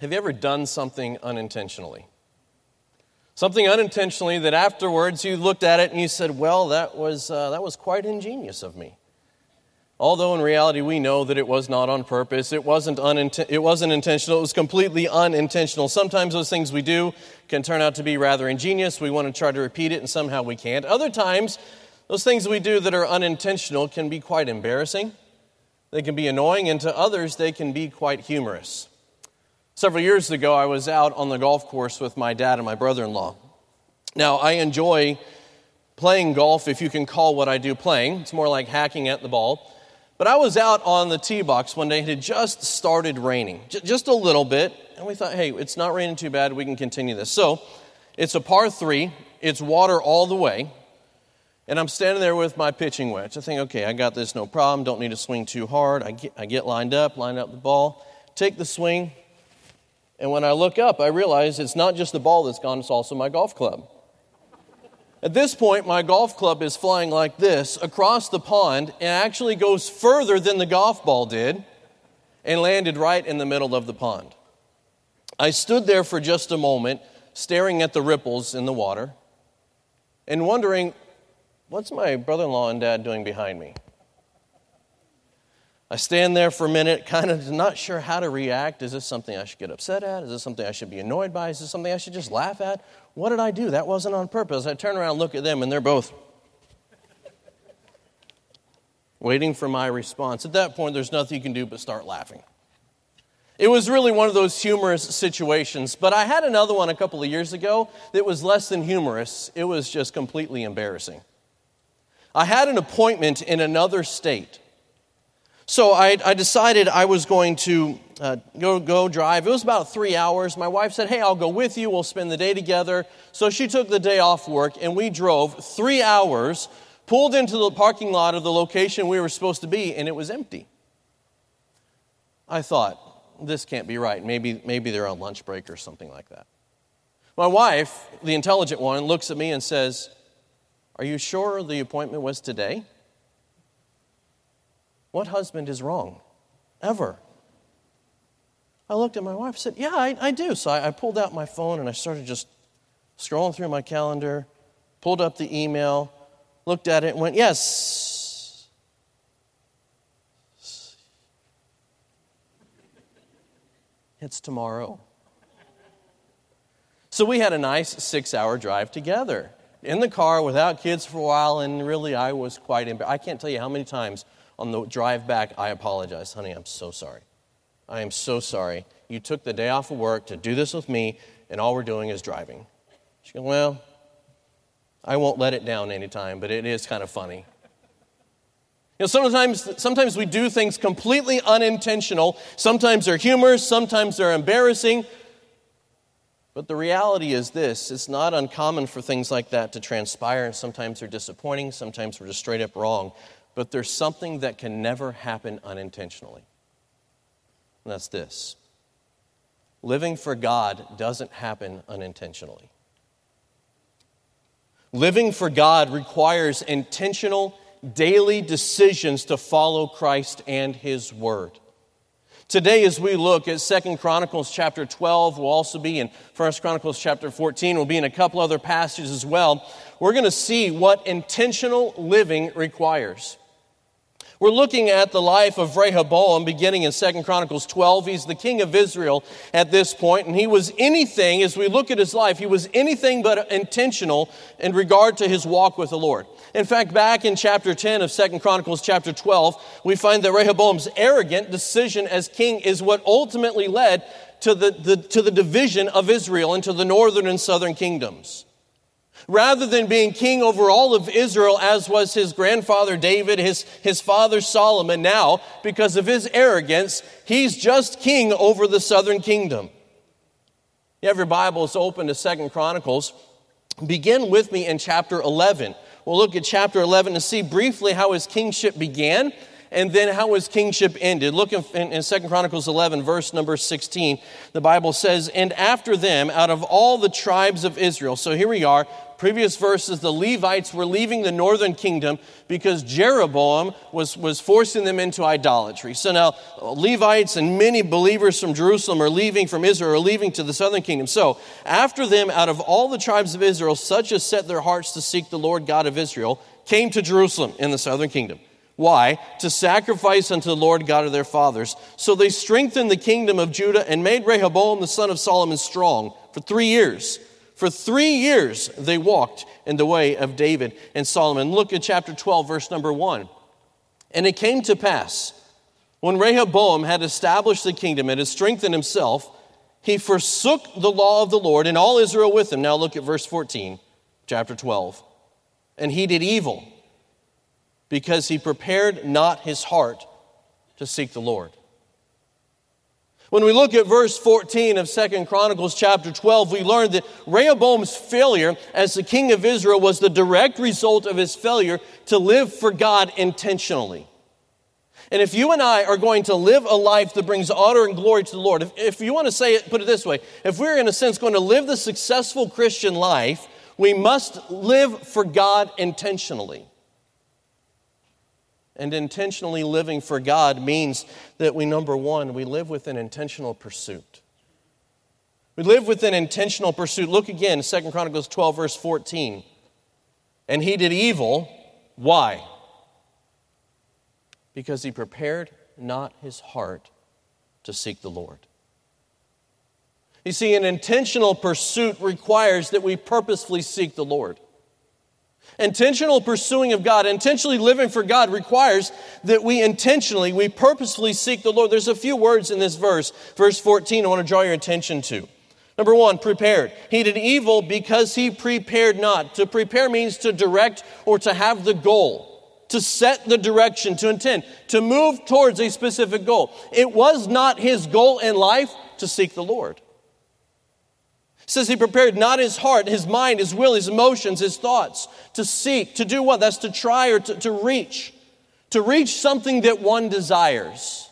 Have you ever done something unintentionally? Something unintentionally that afterwards you looked at it and you said, well, that was, uh, that was quite ingenious of me. Although in reality we know that it was not on purpose, it wasn't, uninten- it wasn't intentional, it was completely unintentional. Sometimes those things we do can turn out to be rather ingenious. We want to try to repeat it and somehow we can't. Other times, those things we do that are unintentional can be quite embarrassing. They can be annoying, and to others, they can be quite humorous. Several years ago, I was out on the golf course with my dad and my brother in law. Now, I enjoy playing golf, if you can call what I do playing. It's more like hacking at the ball. But I was out on the tee box one day, it had just started raining, just a little bit, and we thought, hey, it's not raining too bad, we can continue this. So, it's a par three, it's water all the way, and I'm standing there with my pitching wedge. I think, okay, I got this, no problem, don't need to swing too hard. I get, I get lined up, line up the ball, take the swing, and when I look up, I realize it's not just the ball that's gone, it's also my golf club. At this point, my golf club is flying like this across the pond and actually goes further than the golf ball did and landed right in the middle of the pond. I stood there for just a moment, staring at the ripples in the water and wondering, what's my brother in law and dad doing behind me? I stand there for a minute, kind of not sure how to react. Is this something I should get upset at? Is this something I should be annoyed by? Is this something I should just laugh at? What did I do? That wasn't on purpose. I turn around look at them, and they're both waiting for my response. At that point, there's nothing you can do but start laughing. It was really one of those humorous situations, but I had another one a couple of years ago that was less than humorous. It was just completely embarrassing. I had an appointment in another state. So I, I decided I was going to uh, go, go drive. It was about three hours. My wife said, Hey, I'll go with you. We'll spend the day together. So she took the day off work and we drove three hours, pulled into the parking lot of the location we were supposed to be, and it was empty. I thought, this can't be right. Maybe, maybe they're on lunch break or something like that. My wife, the intelligent one, looks at me and says, Are you sure the appointment was today? What husband is wrong? Ever. I looked at my wife and said, Yeah, I, I do. So I, I, pulled out my phone and I started just scrolling through my calendar, pulled up the email, looked at it, and went, Yes. It's tomorrow. So we had a nice six hour drive together in the car without kids for a while, and really I was quite embarrassed. I can't tell you how many times on the drive back, I apologize. Honey, I'm so sorry. I am so sorry. You took the day off of work to do this with me, and all we're doing is driving. She goes, Well, I won't let it down anytime, but it is kind of funny. You know, sometimes, sometimes we do things completely unintentional. Sometimes they're humorous, sometimes they're embarrassing. But the reality is this it's not uncommon for things like that to transpire. Sometimes they're disappointing, sometimes we're just straight up wrong but there's something that can never happen unintentionally. And that's this living for God doesn't happen unintentionally. Living for God requires intentional, daily decisions to follow Christ and His Word. Today, as we look at Second Chronicles chapter 12, we'll also be in First Chronicles chapter 14, we'll be in a couple other passages as well. We're going to see what intentional living requires. We're looking at the life of Rehoboam beginning in 2 Chronicles 12. He's the king of Israel at this point, and he was anything, as we look at his life, he was anything but intentional in regard to his walk with the Lord. In fact, back in chapter 10 of 2 Chronicles chapter 12, we find that Rehoboam's arrogant decision as king is what ultimately led to the, the to the division of Israel into the northern and southern kingdoms. Rather than being king over all of Israel, as was his grandfather David, his, his father Solomon, now, because of his arrogance, he's just king over the southern kingdom. You have your Bibles open to Second Chronicles. Begin with me in chapter 11. We'll look at chapter 11 and see briefly how his kingship began and then how his kingship ended. Look in, in, in 2 Chronicles 11, verse number 16. The Bible says, And after them, out of all the tribes of Israel. So here we are. Previous verses, the Levites were leaving the northern kingdom because Jeroboam was, was forcing them into idolatry. So now Levites and many believers from Jerusalem are leaving from Israel, are leaving to the southern kingdom. So after them, out of all the tribes of Israel, such as set their hearts to seek the Lord God of Israel, came to Jerusalem in the southern kingdom. Why? To sacrifice unto the Lord God of their fathers. So they strengthened the kingdom of Judah and made Rehoboam the son of Solomon strong for three years. For three years they walked in the way of David and Solomon. Look at chapter 12, verse number 1. And it came to pass, when Rehoboam had established the kingdom and had strengthened himself, he forsook the law of the Lord and all Israel with him. Now look at verse 14, chapter 12. And he did evil because he prepared not his heart to seek the Lord. When we look at verse 14 of Second Chronicles chapter 12, we learn that Rehoboam's failure as the king of Israel was the direct result of his failure to live for God intentionally. And if you and I are going to live a life that brings honor and glory to the Lord, if, if you want to say it, put it this way, if we're in a sense going to live the successful Christian life, we must live for God intentionally. And intentionally living for God means that we, number one, we live with an intentional pursuit. We live with an intentional pursuit. Look again, 2 Chronicles 12, verse 14. And he did evil. Why? Because he prepared not his heart to seek the Lord. You see, an intentional pursuit requires that we purposefully seek the Lord. Intentional pursuing of God, intentionally living for God requires that we intentionally, we purposefully seek the Lord. There's a few words in this verse, verse 14, I want to draw your attention to. Number one, prepared. He did evil because he prepared not. To prepare means to direct or to have the goal, to set the direction, to intend, to move towards a specific goal. It was not his goal in life to seek the Lord says he prepared not his heart, his mind, his will, his emotions, his thoughts to seek, to do what? That's to try or to, to reach, to reach something that one desires.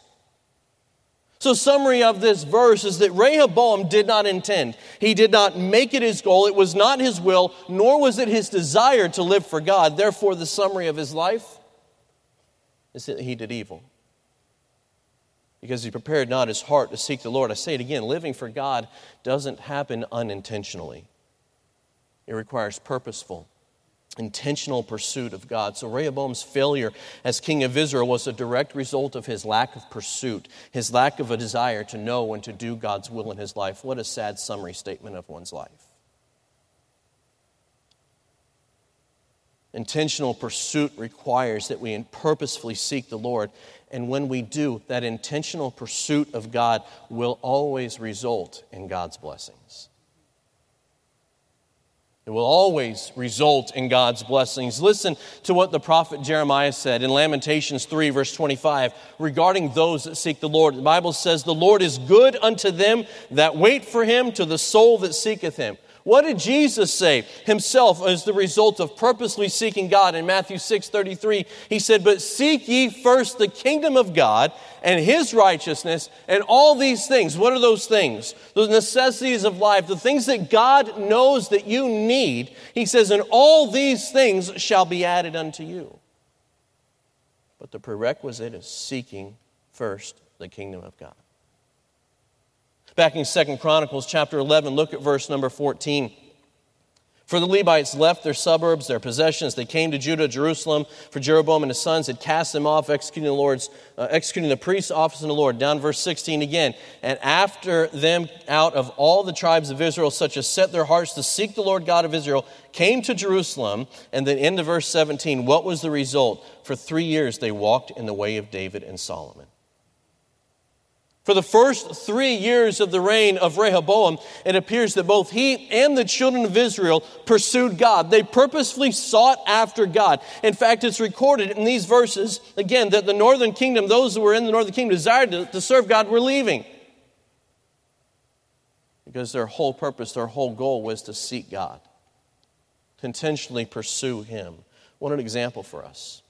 So, summary of this verse is that Rehoboam did not intend. He did not make it his goal. It was not his will, nor was it his desire to live for God. Therefore, the summary of his life is that he did evil because he prepared not his heart to seek the Lord. I say it again living for God doesn't happen unintentionally, it requires purposeful, intentional pursuit of God. So Rehoboam's failure as king of Israel was a direct result of his lack of pursuit, his lack of a desire to know and to do God's will in his life. What a sad summary statement of one's life. Intentional pursuit requires that we purposefully seek the Lord. And when we do, that intentional pursuit of God will always result in God's blessings. It will always result in God's blessings. Listen to what the prophet Jeremiah said in Lamentations 3, verse 25, regarding those that seek the Lord. The Bible says, The Lord is good unto them that wait for him, to the soul that seeketh him. What did Jesus say himself as the result of purposely seeking God in Matthew 6 33? He said, But seek ye first the kingdom of God and his righteousness, and all these things. What are those things? The necessities of life, the things that God knows that you need. He says, And all these things shall be added unto you. But the prerequisite is seeking first the kingdom of God. Back in Second Chronicles chapter 11, look at verse number 14. For the Levites left their suburbs, their possessions. They came to Judah, Jerusalem, for Jeroboam and his sons had cast them off, executing the Lord's, uh, executing the priest's office in the Lord. Down verse 16 again. And after them out of all the tribes of Israel, such as set their hearts to seek the Lord God of Israel, came to Jerusalem. And then into verse 17, what was the result? For three years they walked in the way of David and Solomon. For the first three years of the reign of Rehoboam, it appears that both he and the children of Israel pursued God. They purposefully sought after God. In fact, it's recorded in these verses, again, that the northern kingdom, those who were in the northern kingdom, desired to, to serve God, were leaving. because their whole purpose, their whole goal was to seek God, to intentionally pursue Him. What an example for us.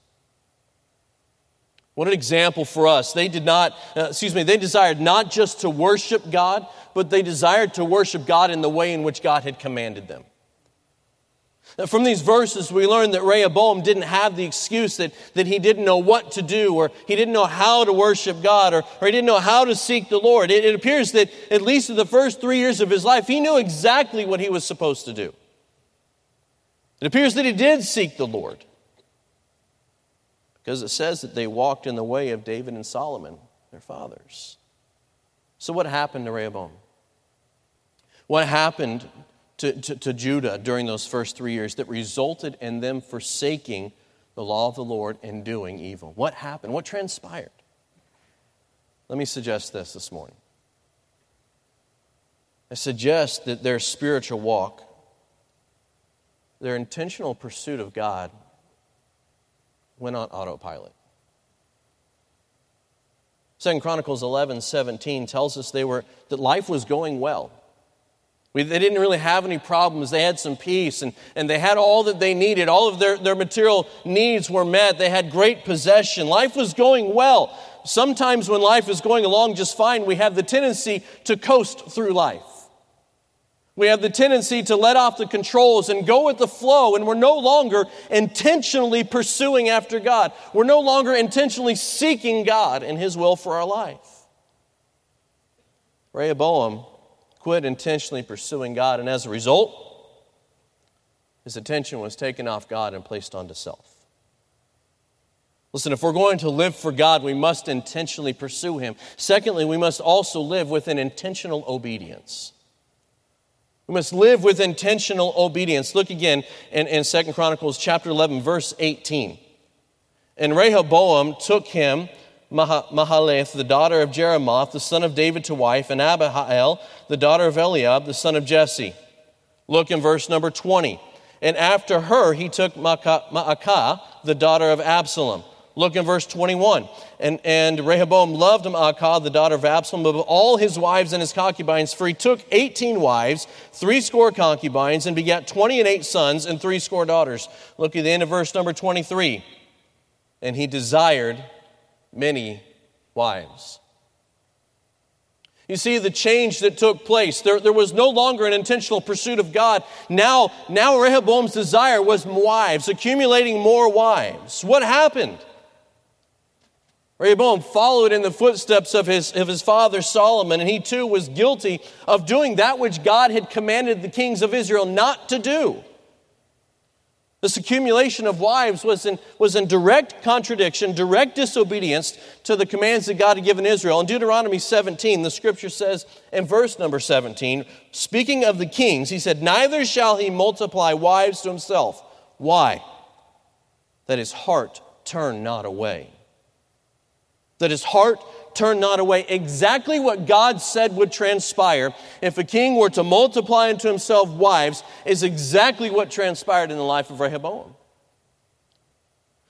What an example for us. They did not, uh, excuse me, they desired not just to worship God, but they desired to worship God in the way in which God had commanded them. Now, from these verses, we learn that Rehoboam didn't have the excuse that, that he didn't know what to do, or he didn't know how to worship God, or, or he didn't know how to seek the Lord. It, it appears that, at least in the first three years of his life, he knew exactly what he was supposed to do. It appears that he did seek the Lord because it says that they walked in the way of David and Solomon, their fathers. So, what happened to Rehoboam? What happened to, to, to, Judah during those first three years that resulted in them forsaking the law of the Lord and doing evil? What happened? What transpired? Let me suggest this this morning. I suggest that their spiritual walk, their intentional pursuit of God, went on autopilot. Second Chronicles 11, 17 tells us they were, that life was going well. We, they didn't really have any problems. They had some peace and, and they had all that they needed. All of their, their material needs were met. They had great possession. Life was going well. Sometimes when life is going along just fine, we have the tendency to coast through life. We have the tendency to let off the controls and go with the flow, and we're no longer intentionally pursuing after God. We're no longer intentionally seeking God and His will for our life. Rehoboam quit intentionally pursuing God, and as a result, his attention was taken off God and placed onto self. Listen, if we're going to live for God, we must intentionally pursue Him. Secondly, we must also live with an intentional obedience. We must live with intentional obedience. Look again in, in 2 Chronicles chapter 11, verse 18. And Rehoboam took him, Mahalath, the daughter of Jerimoth, the son of David, to wife, and Abihail, the daughter of Eliab, the son of Jesse. Look in verse number 20. And after her, he took Maacah, the daughter of Absalom. Look in verse 21. And, and Rehoboam loved Maacah, the daughter of Absalom, above all his wives and his concubines, for he took 18 wives, three score concubines, and begat 20 and eight sons and three score daughters. Look at the end of verse number 23. And he desired many wives. You see the change that took place. There, there was no longer an intentional pursuit of God. Now, now Rehoboam's desire was wives, accumulating more wives. What happened? Rehoboam followed in the footsteps of his, of his father Solomon, and he too was guilty of doing that which God had commanded the kings of Israel not to do. This accumulation of wives was in, was in direct contradiction, direct disobedience to the commands that God had given Israel. In Deuteronomy 17, the scripture says in verse number 17, speaking of the kings, he said, Neither shall he multiply wives to himself. Why? That his heart turn not away that his heart turned not away. Exactly what God said would transpire if a king were to multiply unto himself wives is exactly what transpired in the life of Rehoboam.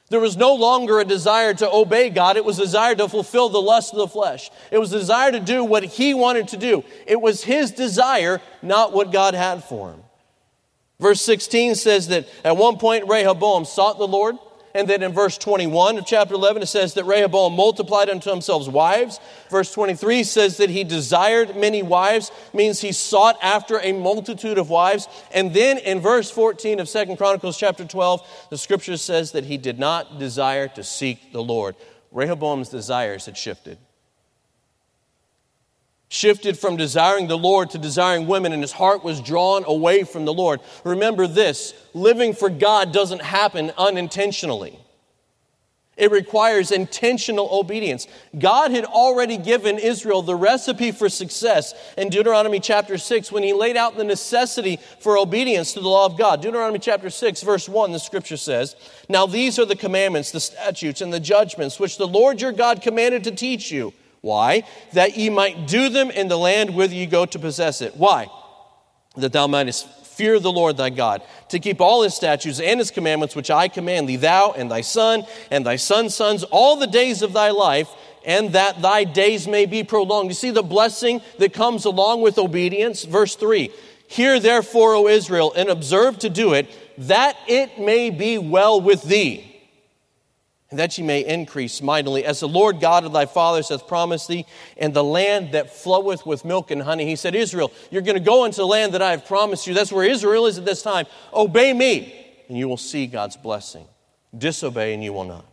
There was no longer a desire to obey God. It was a desire to fulfill the lust of the flesh. It was a desire to do what he wanted to do. It was his desire, not what God had for him. Verse 16 says that at one point Rehoboam sought the Lord. And then in verse 21 of chapter 11, it says that Rehoboam multiplied unto himself wives. Verse 23 says that he desired many wives, means he sought after a multitude of wives. And then in verse 14 of Second Chronicles chapter 12, the scripture says that he did not desire to seek the Lord. Rehoboam's desires had shifted shifted from desiring the Lord to desiring women, and his heart was drawn away from the Lord. Remember this living for God doesn't happen unintentionally. It requires intentional obedience. God had already given Israel the recipe for success in Deuteronomy chapter 6 when he laid out the necessity for obedience to the law of God. Deuteronomy chapter 6, verse 1, the scripture says, Now these are the commandments, the statutes, and the judgments which the Lord your God commanded to teach you why? That ye might do them in the land whither ye go to possess it. Why? That thou mightest fear the Lord thy God, to keep all his statutes and his commandments which I command thee, thou and thy son and thy son's sons, all the days of thy life, and that thy days may be prolonged. You see the blessing that comes along with obedience? Verse 3 Hear therefore, O Israel, and observe to do it, that it may be well with thee, and that ye may increase mightily, as the Lord God of thy fathers hath promised thee, and the land that floweth with milk and honey. He said, Israel, you're going to go into the land that I have promised you. That's where Israel is at this time. Obey me, and you will see God's blessing. Disobey, and you will not.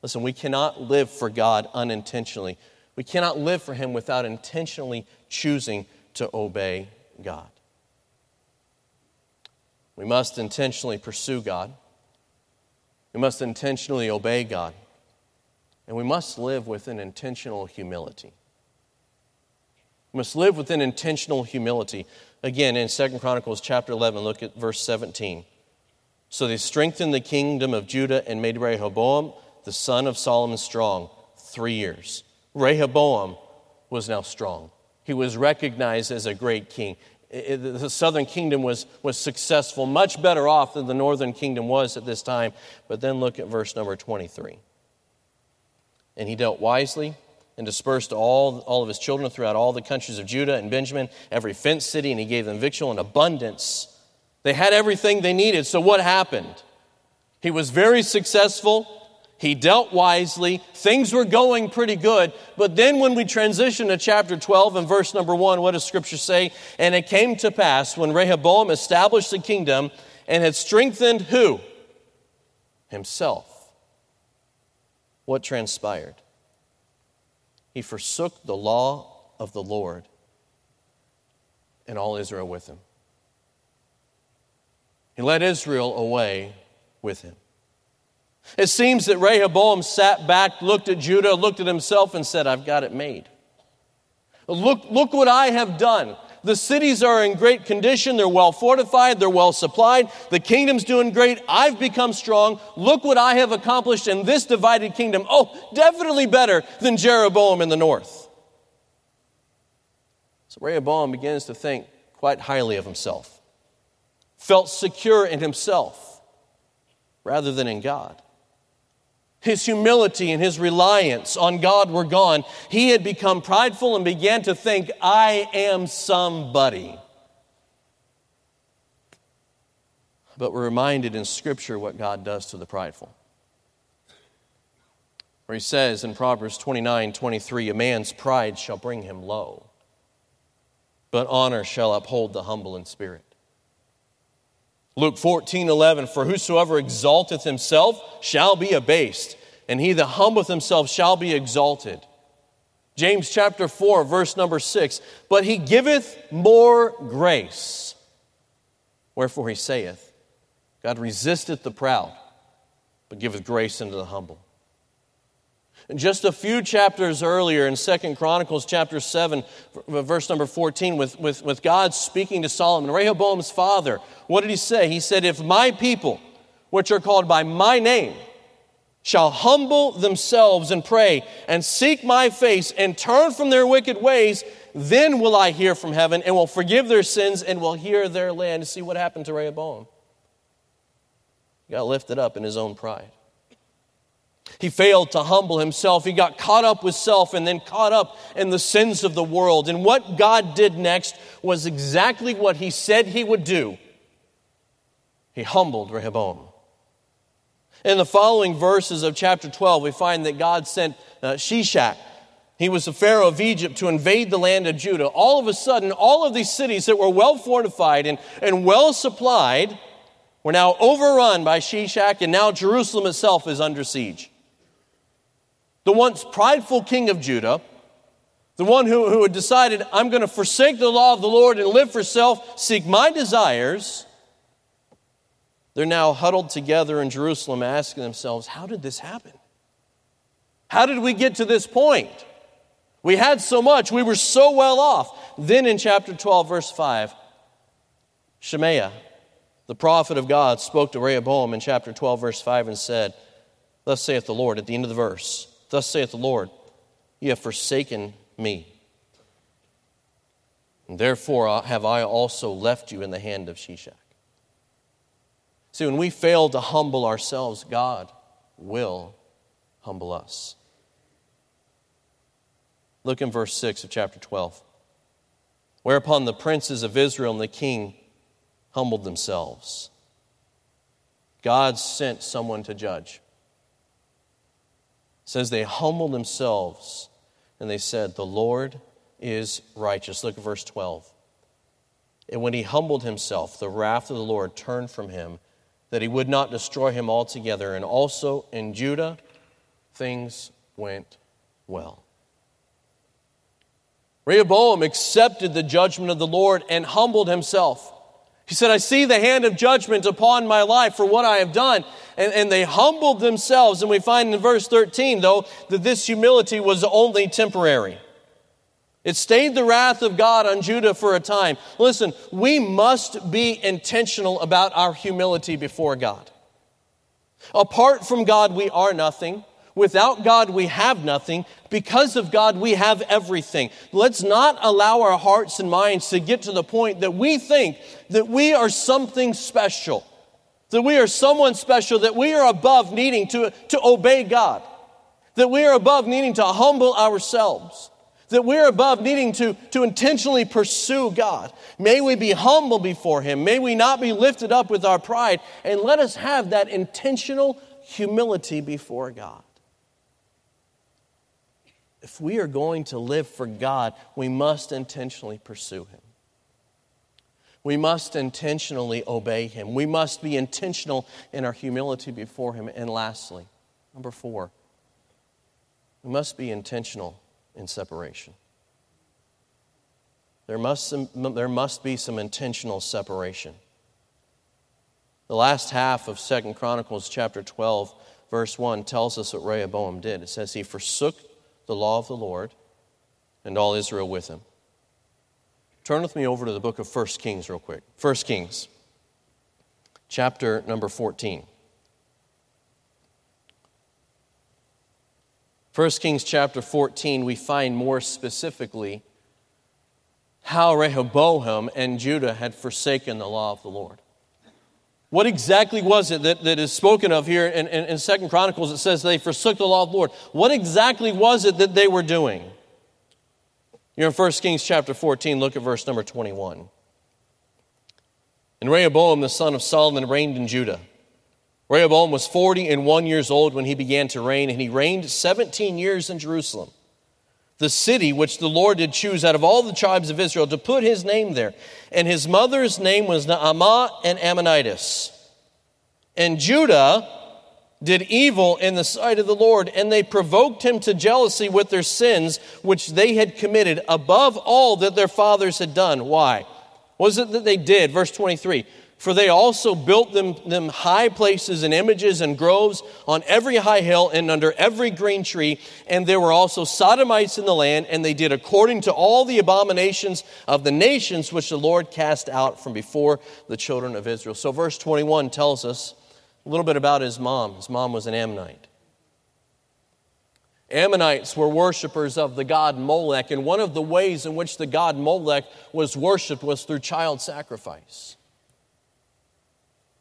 Listen, we cannot live for God unintentionally. We cannot live for Him without intentionally choosing to obey God. We must intentionally pursue God. We must intentionally obey God. And we must live with an intentional humility. We must live with an intentional humility. Again, in 2 Chronicles chapter 11, look at verse 17. So they strengthened the kingdom of Judah and made Rehoboam the son of Solomon strong three years. Rehoboam was now strong. He was recognized as a great king. The southern kingdom was, was successful, much better off than the northern kingdom was at this time. But then look at verse number 23. And he dealt wisely and dispersed all, all of his children throughout all the countries of Judah and Benjamin, every fenced city, and he gave them victual in abundance. They had everything they needed. So what happened? He was very successful. He dealt wisely. Things were going pretty good. But then when we transition to chapter 12 and verse number 1, what does scripture say? And it came to pass when Rehoboam established the kingdom and had strengthened who? Himself. What transpired? He forsook the law of the Lord and all Israel with him. He led Israel away with him. It seems that Rehoboam sat back, looked at Judah, looked at himself, and said, I've got it made. Look, look what I have done. The cities are in great condition. They're well fortified. They're well supplied. The kingdom's doing great. I've become strong. Look what I have accomplished in this divided kingdom. Oh, definitely better than Jeroboam in the north. So Rehoboam begins to think quite highly of himself, felt secure in himself rather than in God his humility and his reliance on God were gone. He had become prideful and began to think, I am somebody. But we're reminded in Scripture what God does to the prideful. Where he says in Proverbs 29 23, a man's pride shall bring him low, but honor shall uphold the humble in spirit. Luke 14, 11, for whosoever exalteth himself shall be abased, and he that humbleth himself shall be exalted. James chapter 4, verse number 6, but he giveth more grace. Wherefore he saith, God resisteth the proud, but giveth grace unto the humble. Just a few chapters earlier in Second Chronicles chapter 7, verse number 14, with, with, with God speaking to Solomon, Rehoboam's father, what did he say? He said, If my people, which are called by my name, shall humble themselves and pray and seek my face and turn from their wicked ways, then will I hear from heaven and will forgive their sins and will hear their land. See what happened to Rehoboam. He got lifted up in his own pride. He failed to humble himself. He got caught up with self and then caught up in the sins of the world. And what God did next was exactly what he said he would do. He humbled Rehoboam. In the following verses of chapter 12, we find that God sent uh, Shishak. He was the Pharaoh of Egypt to invade the land of Judah. All of a sudden, all of these cities that were well fortified and, and well supplied were now overrun by Shishak, and now Jerusalem itself is under siege. The once prideful king of Judah, the one who, who had decided, I'm going to forsake the law of the Lord and live for self, seek my desires, they're now huddled together in Jerusalem asking themselves, How did this happen? How did we get to this point? We had so much, we were so well off. Then in chapter 12, verse 5, Shemaiah, the prophet of God, spoke to Rehoboam in chapter 12, verse 5, and said, Thus saith the Lord, at the end of the verse, Thus saith the Lord, You have forsaken me. And therefore have I also left you in the hand of Shishak. See, when we fail to humble ourselves, God will humble us. Look in verse 6 of chapter 12. Whereupon the princes of Israel and the king humbled themselves. God sent someone to judge. Says they humbled themselves and they said, The Lord is righteous. Look at verse 12. And when he humbled himself, the wrath of the Lord turned from him, that he would not destroy him altogether. And also in Judah, things went well. Rehoboam accepted the judgment of the Lord and humbled himself. He said, I see the hand of judgment upon my life for what I have done. And, and they humbled themselves. And we find in verse 13, though, that this humility was only temporary. It stayed the wrath of God on Judah for a time. Listen, we must be intentional about our humility before God. Apart from God, we are nothing. Without God, we have nothing. Because of God, we have everything. Let's not allow our hearts and minds to get to the point that we think that we are something special, that we are someone special, that we are above needing to, to obey God, that we are above needing to humble ourselves, that we're above needing to, to intentionally pursue God. May we be humble before Him. May we not be lifted up with our pride, and let us have that intentional humility before God if we are going to live for God, we must intentionally pursue Him. We must intentionally obey Him. We must be intentional in our humility before Him. And lastly, number four, we must be intentional in separation. There must, some, there must be some intentional separation. The last half of Second Chronicles chapter 12, verse 1, tells us what Rehoboam did. It says, He forsook the law of the Lord, and all Israel with him. Turn with me over to the book of 1 Kings, real quick. 1 Kings, chapter number 14. 1 Kings chapter 14, we find more specifically how Rehoboam and Judah had forsaken the law of the Lord. What exactly was it that, that is spoken of here in, in, in 2 Chronicles? It says they forsook the law of the Lord. What exactly was it that they were doing? You're in 1 Kings chapter 14, look at verse number 21. And Rehoboam, the son of Solomon, reigned in Judah. Rehoboam was 40 and 1 years old when he began to reign, and he reigned 17 years in Jerusalem the city which the Lord did choose out of all the tribes of Israel to put his name there. And his mother's name was Naamah and Ammonitess. And Judah did evil in the sight of the Lord, and they provoked him to jealousy with their sins, which they had committed above all that their fathers had done. Why? Was it that they did? Verse 23 for they also built them, them high places and images and groves on every high hill and under every green tree. And there were also sodomites in the land, and they did according to all the abominations of the nations which the Lord cast out from before the children of Israel. So, verse 21 tells us a little bit about his mom. His mom was an Ammonite. Ammonites were worshippers of the god Molech, and one of the ways in which the god Molech was worshiped was through child sacrifice.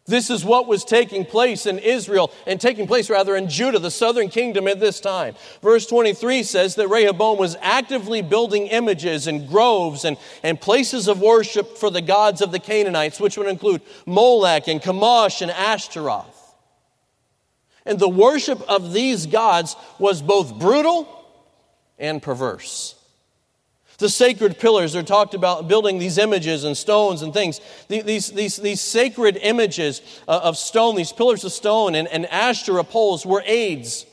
This is what was taking place in Israel and taking place rather in Judah, the southern kingdom at this time. Verse 23 says that Rehoboam was actively building images and groves and, and places of worship for the gods of the Canaanites, which would include Molech and Chemosh and Ashtaroth. And the worship of these gods was both brutal and perverse. The sacred pillars are talked about building these images and stones and things. These, these, these sacred images uh, of stone, these pillars of stone and, and Ashtoreth poles were aids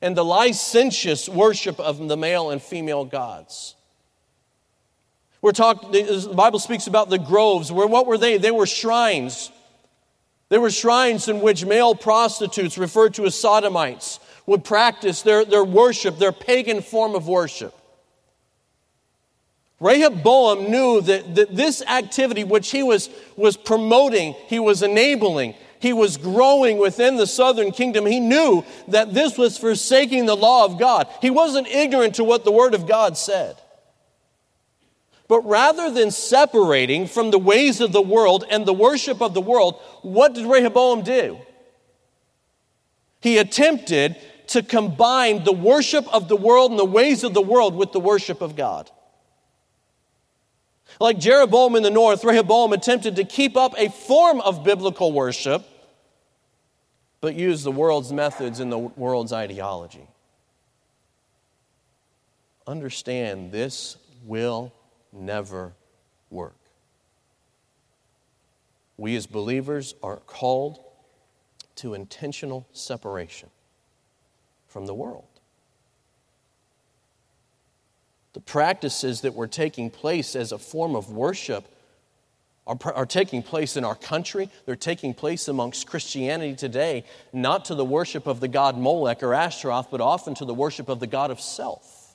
and the licentious worship of the male and female gods. We're talking, the Bible speaks about the groves. Where, what were they? They were shrines. They were shrines in which male prostitutes, referred to as sodomites, would practice their, their worship, their pagan form of worship. Rehoboam knew that, that this activity, which he was, was promoting, he was enabling, he was growing within the southern kingdom. He knew that this was forsaking the law of God. He wasn't ignorant to what the word of God said. But rather than separating from the ways of the world and the worship of the world, what did Rehoboam do? He attempted to combine the worship of the world and the ways of the world with the worship of God. Like Jeroboam in the north, Rehoboam attempted to keep up a form of biblical worship, but used the world's methods and the world's ideology. Understand this will never work. We as believers are called to intentional separation from the world. The practices that were taking place as a form of worship are, are taking place in our country. They're taking place amongst Christianity today, not to the worship of the god Molech or Ashtaroth, but often to the worship of the god of self.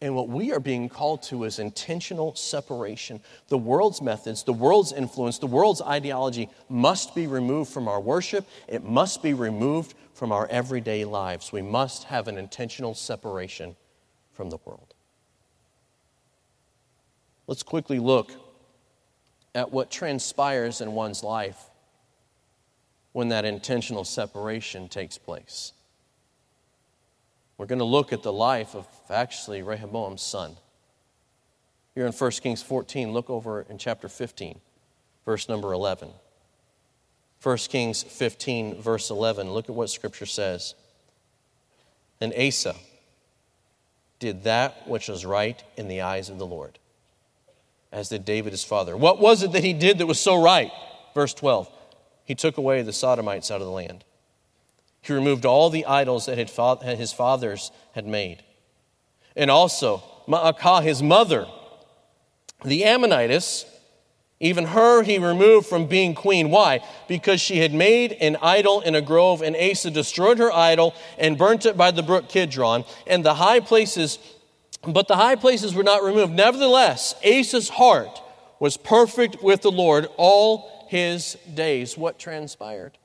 And what we are being called to is intentional separation. The world's methods, the world's influence, the world's ideology must be removed from our worship. It must be removed from our everyday lives. We must have an intentional separation from the world. Let's quickly look at what transpires in one's life when that intentional separation takes place. We're going to look at the life of actually Rehoboam's son. Here in 1 Kings 14, look over in chapter 15, verse number 11. 1 Kings 15, verse 11, look at what Scripture says. And Asa did that which was right in the eyes of the Lord, as did David his father. What was it that he did that was so right? Verse 12 He took away the Sodomites out of the land he removed all the idols that his fathers had made. And also, Maacah, his mother, the Ammonitess, even her he removed from being queen. Why? Because she had made an idol in a grove, and Asa destroyed her idol and burnt it by the brook Kidron. And the high places, but the high places were not removed. Nevertheless, Asa's heart was perfect with the Lord all his days. What transpired?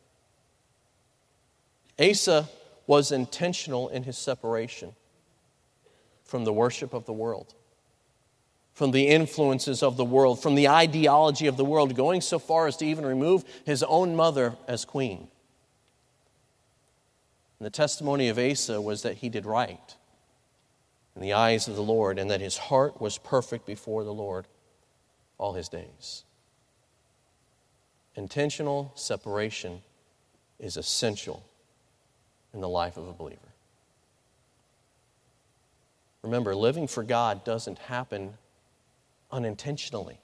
Asa was intentional in his separation from the worship of the world, from the influences of the world, from the ideology of the world, going so far as to even remove his own mother as queen. And the testimony of Asa was that he did right in the eyes of the Lord and that his heart was perfect before the Lord all his days. Intentional separation is essential in the life of a believer. Remember, living for God doesn't happen unintentionally.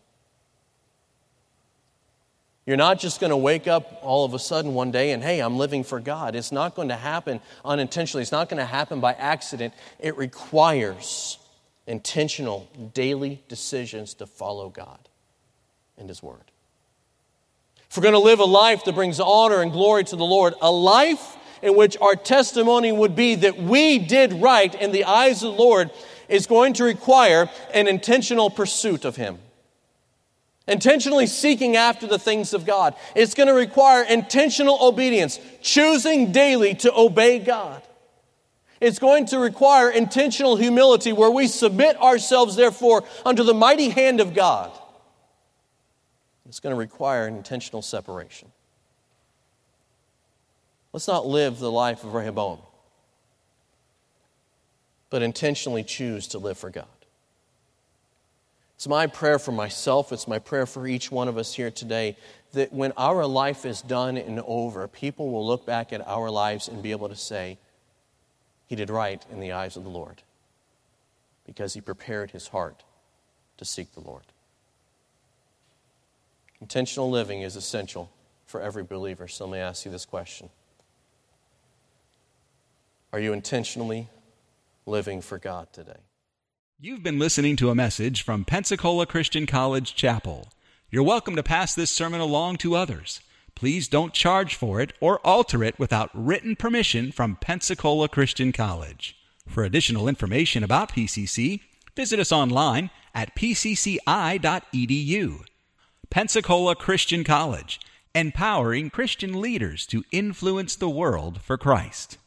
You're not just going to wake up all of a sudden one day and, hey, I'm living for God. It's not going to happen unintentionally. It's not going to happen by accident. It requires intentional, daily decisions to follow God and His Word. If we're going to live a life that brings honor and glory to the Lord, a life in which our testimony would be that we did right in the eyes of the Lord is going to require an intentional pursuit of Him. Intentionally seeking after the things of God. It's going to require intentional obedience, choosing daily to obey God. It's going to require intentional humility where we submit ourselves, therefore, unto the mighty hand of God. It's going to require an intentional separation. Let's not live the life of Rehoboam, but intentionally choose to live for God. It's my prayer for myself, it's my prayer for each one of us here today that when our life is done and over, people will look back at our lives and be able to say, He did right in the eyes of the Lord because he prepared his heart to seek the Lord. Intentional living is essential for every believer. So let me ask you this question. Are you intentionally living for God today? You've been listening to a message from Pensacola Christian College Chapel. You're welcome to pass this sermon along to others. Please don't charge for it or alter it without written permission from Pensacola Christian College. For additional information about PCC, visit us online at pcci.edu. Pensacola Christian College, empowering Christian leaders to influence the world for Christ.